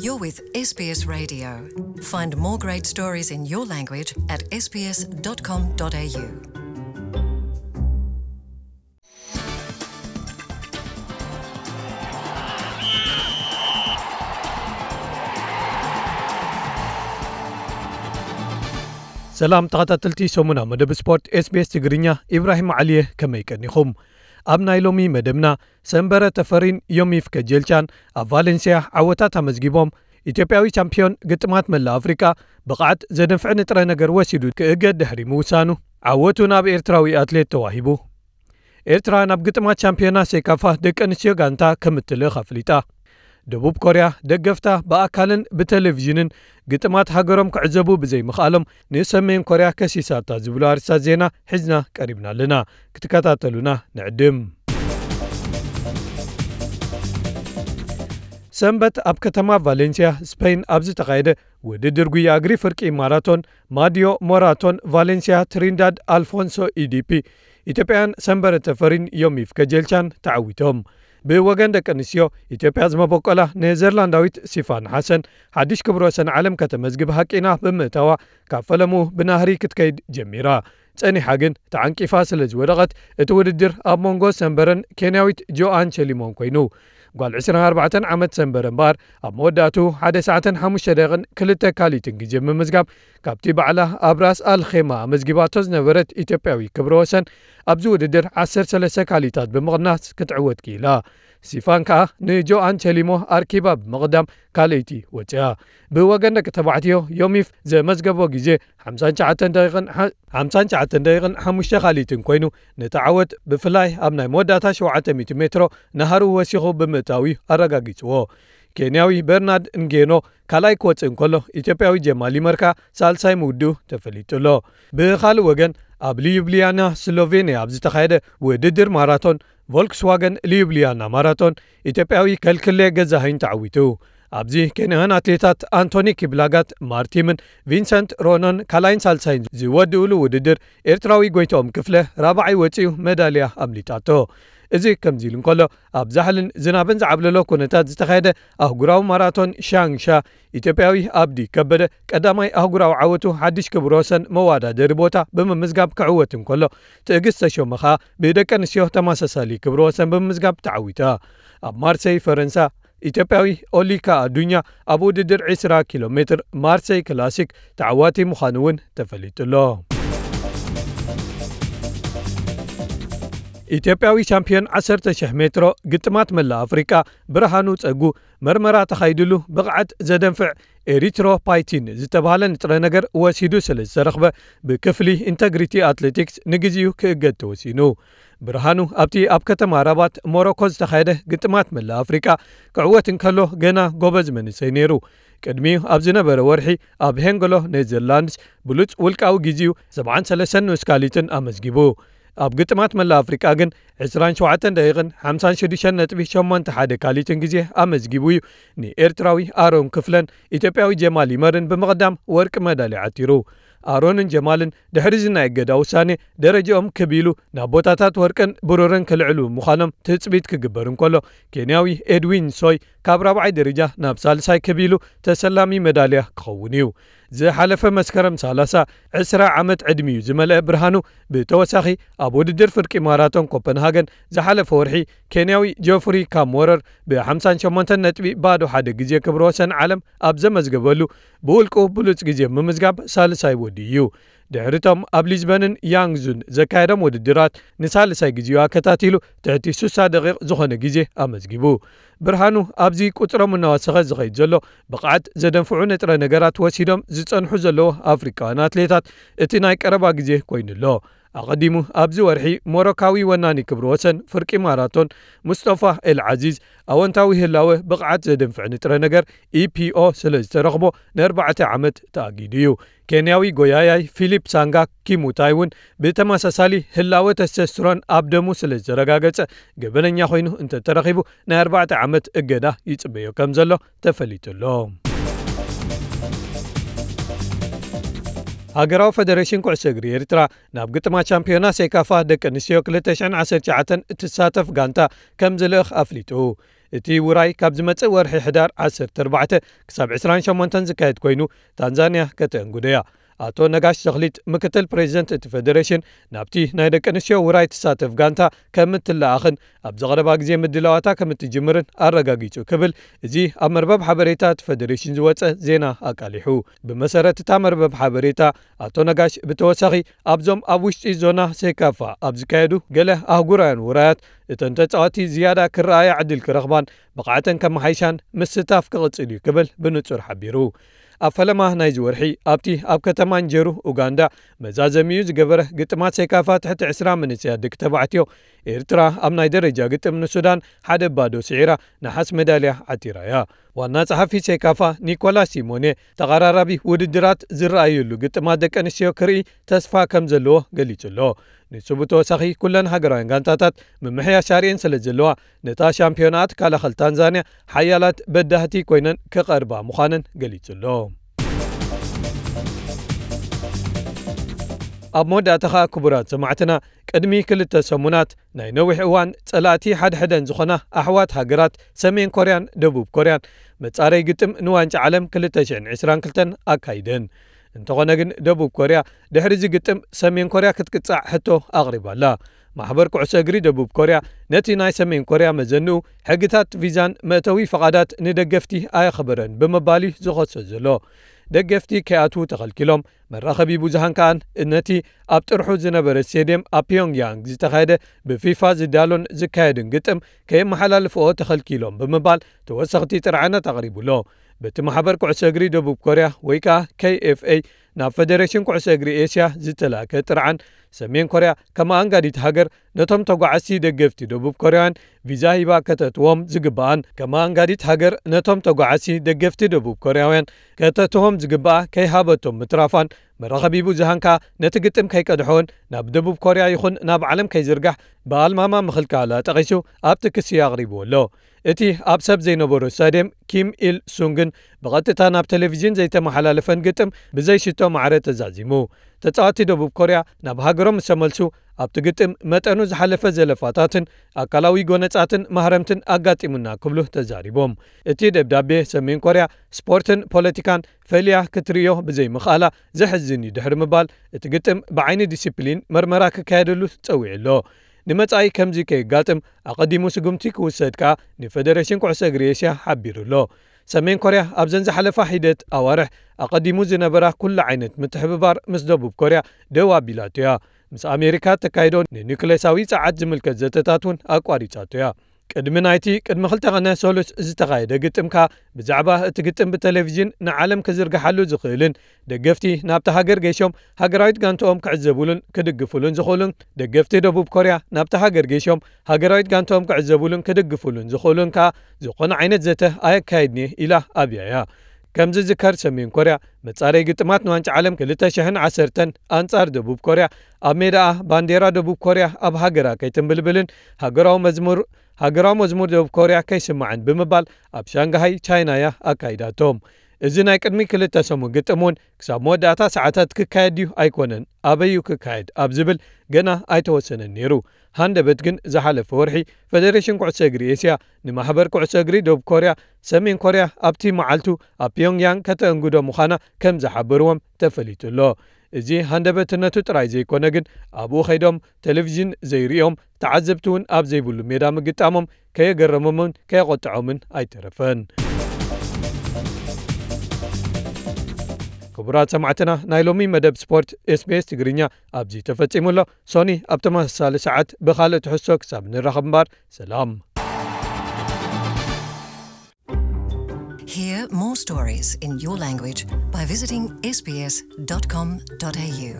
You're with SBS Radio. Find more great stories in your language at sbs.com.au. ሰላም ተኸታተልቲ ሰሙና መደብ ስፖርት ኤስቤስ ትግርኛ ኢብራሂም ዓልየ ከመይ ቀኒኹም ኣብ ናይ ሎሚ መደብና ሰንበረ ተፈሪን ዮሚፍ ከጀልቻን ኣብ ቫሌንስያ ዓወታት ኣመዝጊቦም ኢትዮጵያዊ ቻምፒዮን ግጥማት መላእ ኣፍሪቃ ብቕዓት ዘደንፍዕ ንጥረ ነገር ወሲዱ ክእገድ ድሕሪ ምውሳኑ ዓወቱ ናብ ኤርትራዊ ኣትሌት ተዋሂቡ። ኤርትራ ናብ ግጥማት ቻምፒዮና ሴካፋ ደቂ ኣንስትዮ ጋንታ ከምትልእኽ ኣፍሊጣ ደቡብ ኮርያ ደገፍታ ብኣካልን ብቴሌቭዥንን ግጥማት ሃገሮም ክዕዘቡ ብዘይምኽኣሎም ንሰሜን ኮርያ ከሲሳታ ዝብሉ ኣርስታት ዜና ሒዝና ቀሪብና ኣለና። ክትከታተሉና ንዕድም። ሰንበት ኣብ ከተማ ቫሌንስያ ስፔይን ኣብ ዝተኻየደ ውድድር ጉያ እግሪ ፍርቂ ማራቶን ማድዮ ሞራቶን ቫሌንስያ ትሪንዳድ ኣልፎንሶ ኢዲፒ ኢትዮጵያን ሰንበረ ተፈሪን ዮሚፍ ከጀልቻን ተዓዊቶም ብወገን ደቂ ኣንስትዮ ኢትዮጵያ ዝመበቆላ ኔዘርላንዳዊት ሲፋን ሓሰን ሓድሽ ክብሮ ወሰን ዓለም ከተመዝግብ ሃቂና ብምእታዋ ካብ ፈለሙ ብናህሪ ክትከይድ ጀሚራ። ጸኒሓ ግን ተዓንቂፋ ስለ ዝወደቐት እቲ ውድድር ኣብ መንጎ ሰንበረን ኬንያዊት ጆኣን ቸሊሞን ኮይኑ ጓል 24 ዓመት ሰንበረ እምበኣር ኣብ መወዳእቱ 1 ሰዓትን 5 ደቕን ክልተ ካሊትን ግዜ ምምዝጋብ ካብቲ ባዕላ ኣብ ራስ ኣልኼማ ኣመዝጊባቶ ዝነበረት ኢትዮጵያዊ ክብረ ወሰን ኣብዚ ውድድር 13 ካሊታት ብምቕናስ ክትዕወት ክኢላ ሲፋን ከዓ ንጆኣን ቸሊሞ ኣርኪባ ብምቕዳም ካልእይቲ ወፅያ ብወገን ደቂ ተባዕትዮ ዮሚፍ ዘመዝገቦ ግዜ 59 ደቂቕን 5 ካሊትን ኮይኑ ነቲ ዓወት ብፍላይ ኣብ ናይ መወዳእታ 700 ሜትሮ ናሃሩ ወሲኹ ብምእታዊ ኣረጋጊፅዎ ኬንያዊ በርናርድ እንጌኖ ካልኣይ ክወፅእ እንከሎ ኢትዮጵያዊ ጀማሊ መርካ ሳልሳይ ምውድኡ ተፈሊጡሎ። ብኻልእ ወገን ኣብ ልዩብልያና ስሎቬንያ ኣብ ዝተኻየደ ውድድር ማራቶን ቮልክስዋገን ልዩብልያና ማራቶን ኢትዮጵያዊ ከልክሌ ገዛሃይን ተዓዊቱ። ኣብዚ ኬንያን ኣትሌታት ኣንቶኒ ኪብላጋት ማርቲምን ቪንሰንት ሮኖን ካልኣይን ሳልሳይን ዝወድእሉ ውድድር ኤርትራዊ ጎይቶኦም ክፍለ ራብዓይ ወፂኡ ሜዳልያ ኣምሊጣቶ እዚ ከምዚ ኢሉ እንከሎ ኣብ ዛሕልን ዝናብን ዝዓብለሎ ኩነታት ዝተኻየደ ኣህጉራዊ ማራቶን ሻንሻ ኢትዮጵያዊ ኣብዲ ከበደ ቀዳማይ ኣህጉራዊ ዓወቱ ሓድሽ ክብሮ ወሰን መዋዳደሪ ቦታ ብምምዝጋብ ክዕወት እንከሎ ትእግስት ተሾመ ኸኣ ብደቂ ኣንስትዮ ተመሳሳሊ ክብሮ ወሰን ብምምዝጋብ ተዓዊታ። ኣብ ማርሰይ ፈረንሳ ኢትዮጵያዊ ኦሊካ ኣዱኛ ኣብ ውድድር 20 ኪሎ ሜትር ማርሰይ ክላሲክ ተዓዋቲ ምዃኑ እውን ተፈሊጡሎ ኢትዮጵያዊ ሻምፒዮን 10,000 ሜትሮ ግጥማት መላእ ኣፍሪቃ ብርሃኑ ጸጉ መርመራ ተኻይድሉ ብቕዓት ዘደንፍዕ ኤሪትሮፓይቲን ዝተባሃለ ንጥረ ነገር ወሲዱ ስለ ዝተረኽበ ብክፍሊ integrity ኣትሌቲክስ ንግዜኡ ክእገድ ተወሲኑ። ብርሃኑ ኣብቲ ኣብ ከተማ ራባት ሞሮኮ ዝተኻየደ ግጥማት መላእ ኣፍሪቃ ክዕወት እንከሎ ገና ጎበዝ መንሰይ ነይሩ። ቅድሚኡ ኣብ ዝነበረ ወርሒ ኣብ ሄንገሎ ኔዘርላንድስ ብሉፅ ውልቃዊ ግዜኡ 73 ንኡስካሊትን ኣመዝጊቡ ኣብ ግጥማት መላ ኣፍሪቃ ግን 27 ደቂቕን 56.81 ካሊትን ግዜ ኣመዝጊቡ እዩ። ንኤርትራዊ ኣሮን ክፍለን ኢትዮጵያዊ ጀማል ይመርን ብምቕዳም ወርቂ መዳልያ ዓቲሩ ኣሮንን ጀማልን ድሕሪ ዝናይ እገዳ ውሳኔ ደረጃኦም ክቢሉ ናብ ቦታታት ወርቅን ብሩርን ክልዕሉ ምዃኖም ትፅቢት ክግበር እንከሎ ኬንያዊ ኤድዊን ሶይ ካብ ራብዓይ ደረጃ ናብ ሳልሳይ ክቢሉ ተሰላሚ መዳልያ ክኸውን እዩ። ዝሓለፈ መስከረም 30 20 ዓመት ዕድሚዩ ዝመልአ ብርሃኑ ብተወሳኺ ኣብ ውድድር ፍርቂ ማራቶን ኮፐንሃገን ዝሓለፈ ወርሒ ኬንያዊ ጆፍሪ ካምወረር ብ58 ነጥቢ ባዶ ሓደ ግዜ ክብሮ ወሰን ዓለም ኣብ ዘመዝገበሉ ብውልቁ ብሉፅ ግዜ ምምዝጋብ ሳልሳይ ወዲ እዩ ድሕሪቶም ኣብ ሊዝበንን ያንግዙን ዘካየዶም ውድድራት ንሳልሳይ ግዜኡ ኣከታቲሉ ትሕቲ 60 ደቂቕ ዝኾነ ግዜ ኣመዝጊቡ። ብርሃኑ ኣብዚ ቁፅሮም እናወሰኸ ዝኸይድ ዘሎ ብቕዓት ዘደንፍዑ ንጥረ ነገራት ወሲዶም ዝጸንሑ ዘለዉ ኣፍሪካውያን ኣትሌታት እቲ ናይ ቀረባ ግዜ ኮይኑሎ ኣቐዲሙ ኣብዚ ወርሒ ሞሮካዊ ወናኒ ክብሪ ወሰን ፍርቂ ማራቶን ሙስጠፋ ኤልዓዚዝ ኣወንታዊ ህላወ ብቕዓት ዘደንፍዕ ንጥረ ነገር ኢፒኦ ስለ ዝተረኽቦ ን4 ዓመት ተኣጊዱ እዩ። ኬንያዊ ጎያያይ ፊሊፕ ሳንጋ ኪሙታይ እውን ብተመሳሳሊ ህላወ ተስተስትሮን ኣብ ደሙ ስለ ዝተረጋገጸ ገበነኛ ኮይኑ እንተተረኺቡ ናይ 4 ዓመት እገዳ ይጽበዮ ከም ዘሎ ተፈሊጡሎ ሃገራዊ ፌደሬሽን ኩዕሶ እግሪ ኤርትራ ናብ ግጥማ ቻምፒዮና ሴካፋ ደቂ ኣንስትዮ 219 እትሳተፍ ጋንታ ከም ዝልእኽ ኣፍሊጡ። እቲ ውራይ ካብ ዝመጽእ ወርሒ ሕዳር 14 ክሳብ 28 ዝካየድ ኮይኑ ታንዛንያ ከተአንጉደያ ኣቶ ነጋሽ ዘኽሊት ምክትል ፕሬዚደንት እቲ ፌደሬሽን ናብቲ ናይ ደቂ ኣንስትዮ ውራይ ትሳተፍ ጋንታ ከም እትለኣኽን ኣብ ዘቐረባ ግዜ ምድላዋታ ከም እትጅምርን ኣረጋጊጹ ክብል እዚ ኣብ መርበብ ሓበሬታ እቲ ፌደሬሽን ዝወፀ ዜና ኣቃሊሑ። ብመሰረት እታ መርበብ ሓበሬታ ኣቶ ነጋሽ ብተወሳኺ ኣብዞም ኣብ ውሽጢ ዞና ሴካፋ ኣብ ዝካየዱ ገለ ኣህጉራውያን ውራያት እተን ተፃዋቲ ዝያዳ ክረኣያ ዕድል ክረኽባን ብቕዓተን ከመሓይሻን ምስታፍ ክቕጽል እዩ ክብል ብንጹር ሓቢሩ ኣብ ፈለማ ናይዚ ወርሒ ኣብቲ ኣብ ከተማ እንጀሩ ኡጋንዳ መዛዘሚኡ ዝገበረ ግጥማት ሴካፋ ትሕቲ 20 መንስያ ደቂ ተባዕትዮ። ኤርትራ ኣብ ናይ ደረጃ ግጥም ንሱዳን ሓደ ባዶ ስዒራ ናሓስ ሜዳልያ ዓቲራ እያ ዋና ጸሓፊ ሴካፋ ኒኮላስ ሲሞኔ ተቐራራቢ ውድድራት ዝረኣየሉ ግጥማት ደቂ ኣንስትዮ ክርኢ ተስፋ ከም ዘለዎ ገሊጹ ኣሎ ንሱ ብተወሳኺ ኩለን ሃገራውያን ጋንታታት ምምሕያሽ ሻርየን ስለ ዘለዋ ነታ ሻምፒዮናት ካላኸል ታንዛንያ ሓያላት በዳህቲ ኮይነን ክቐርባ ምዃነን ገሊጹ ኣሎ ኣብ መወዳእታ ኸ ክቡራት ሰማዕትና ቅድሚ ክልተ ሰሙናት ናይ ነዊሕ እዋን ጸላእቲ ሓድሕደን ዝኾና ኣሕዋት ሃገራት ሰሜን ኮርያን ደቡብ ኮርያን መጻረይ ግጥም ንዋንጫ ዓለም 222 ኣካይደን። እንተኾነ ግን ደቡብ ኮርያ ድሕሪ ዚ ግጥም ሰሜን ኮርያ ክትቅጻዕ ሕቶ ኣቕሪባላ። ማሕበር ኩዕሶ እግሪ ደቡብ ኮርያ ነቲ ናይ ሰሜን ኮርያ መዘንኡ ሕግታት ቪዛን መእተዊ ፈቓዳት ንደገፍቲ ኣየኽበረን ብምባል ዝኸሶ ዘሎ ደገፍቲ ከይኣትዉ ተኸልኪሎም መራኸቢ ብዙሃን ከኣን ነቲ ኣብ ጥርሑ ዝነበረ ስተድየም ኣብ ፒዮንግያንግ ዝተኻየደ ብፊፋ ዝዳሎን ዝካየድን ግጥም ከየመሓላልፍኦ ተኸልኪሎም ብምባል ተወሰኽቲ ጥርዓነት ኣቕሪቡሎ። በቲ ማሕበር ኩዕሶ እግሪ ደቡብ ኮርያ ወይ ከዓ KFA ናብ ፌደሬሽን ኩዕሶ እግሪ ኤስያ ዝተላከ ጥርዓን ሰሜን ኮርያ ከም ኣንጋዲት ሃገር ነቶም ተጓዓዝቲ ደገፍቲ ደቡብ ኮርያውያን ቪዛ ሂባ ከተትዎም ዝግብኣን ከም ኣንጋዲት ሃገር ነቶም ተጓዓዝቲ ደገፍቲ ደቡብ ኮርያውያን ከተትዎም ዝግብኣ ከይሃበቶም ምትራፋን መራኸቢ ብዙሃን ከኣ ነቲ ግጥም ከይቀድሖን ናብ ደቡብ ኮርያ ይኹን ናብ ዓለም ከይዝርጋሕ ብኣልማማ ምኽልካላ ጠቒሱ ኣብቲ ክሲ ኣቕሪብዎ ኣሎ እቲ ኣብ ሰብ ዘይነበሮ ስታድየም ኪም ኢል ሱንግን ብቐጥታ ናብ ቴሌቭዥን ዘይተመሓላለፈን ግጥም ብዘይሽቶ ማዕረ ተዛዚሙ ተጻዋቲ ደቡብ ኮርያ ናብ ሃገሮም ምስ ተመልሱ ኣብቲ ግጥም መጠኑ ዝሓለፈ ዘለፋታትን ኣካላዊ ጎነጻትን ማህረምትን ኣጋጢሙና ክብሉ ተዛሪቦም። እቲ ደብዳቤ ሰሜን ኮርያ ስፖርትን ፖለቲካን ፈልያ ክትርዮ ብዘይምኽኣላ ዘሕዝን እዩ ድሕሪ ምባል። እቲ ግጥም ብዓይኒ ዲስፕሊን መርመራ ክካየደሉ ፀዊዕ ኣሎ። ንመጻኢ ከምዚ ከይጋጥም ኣቐዲሙ ስጉምቲ ክውሰድ ከኣ ንፌደሬሽን ኩዕሶ እግሪ ኤስያ ሓቢሩ ኣሎ። ሰሜን ኮርያ ኣብዘን ዝሓለፋ ሒደት ኣዋርሕ ኣቐዲሙ ዝነበራ ኩሉ ዓይነት ምትሕብባር ምስ ደቡብ ኮርያ ደው ኣቢላቶ እያ ምስ ኣሜሪካ ተካይዶ ንኒክሌሳዊ ጸዓት ዝምልከት ዘተታት እውን ኣቋሪጻቶ እያ ቅድሚ ናይቲ ቅድሚ 2ልተ ቐነ ሰሉስ ዝተኻየደ ግጥም ከ ብዛዕባ እቲ ግጥም ብቴሌቭዥን ንዓለም ክዝርግሓሉ ዝኽእልን ደገፍቲ ናብቲ ሃገር ገሾም ሃገራዊት ጋንቶኦም ክዕዘቡሉን ክድግፍሉን ዝኽእሉን ደገፍቲ ደቡብ ኮርያ ናብቲ ሃገር ገሾም ሃገራዊት ጋንቶኦም ክዕዘቡሉን ክድግፍሉን ዝኽእሉን ከኣ ዝኾነ ዓይነት ዘተ ኣየካየድኒ ኢላ ኣብያ እያ ከምዚ ዝከር ሰሜን ኮርያ መጻረይ ግጥማት ንዋንጫ ዓለም 210 ኣንጻር ደቡብ ኮርያ ኣብ ሜዳኣ ባንዴራ ደቡብ ኮርያ ኣብ ሃገራ ከይትንብልብልን ሃገራዊ መዝሙር ሃገራዊ መዝሙር ደቡብ ኮርያ ከይስማዕን ብምባል ኣብ ሻንግሃይ ቻይና እያ ኣካይዳቶም እዚ ናይ ቅድሚ ክልተ ሰሙን ግጥም እውን ክሳብ መወዳእታ ሰዓታት ክካየድ ድዩ ኣይኮነን። ኣበዩ ክካየድ ኣብ ዝብል ገና ኣይተወሰነን ነይሩ። ሃንደበት ግን ዝሓለፈ ወርሒ ፌደሬሽን ኩዕሶ እግሪ ኤስያ ንማሕበር ኩዕሶ እግሪ ደቡብ ኮርያ ሰሜን ኮርያ ኣብቲ መዓልቱ ኣብ ፒዮንግያንግ ከተእንግዶ ምዃና ከም ዝሓበርዎም ተፈሊጡ ኣሎ እዚ ሃንደበትነቱ ጥራይ ዘይኮነ ግን ኣብኡ ኸይዶም ቴሌቭዥን ዘይርኦም ተዓዘብቲ እውን ኣብ ዘይብሉ ሜዳ ምግጣሞም ከየገረሞምን ከየቆጥዖምን ኣይተረፈን ክቡራት ሰማዕትና ናይ ሎሚ መደብ ስፖርት ስቤስ ትግርኛ ኣብዚ ተፈጺሙ ኣሎ ሶኒ ኣብ ተመሳሳሊ ሰዓት ብካልእ ትሕሶ ክሳብ ንራኸብ እምበር ሰላም Hear more stories in your language by visiting sbs.com.au.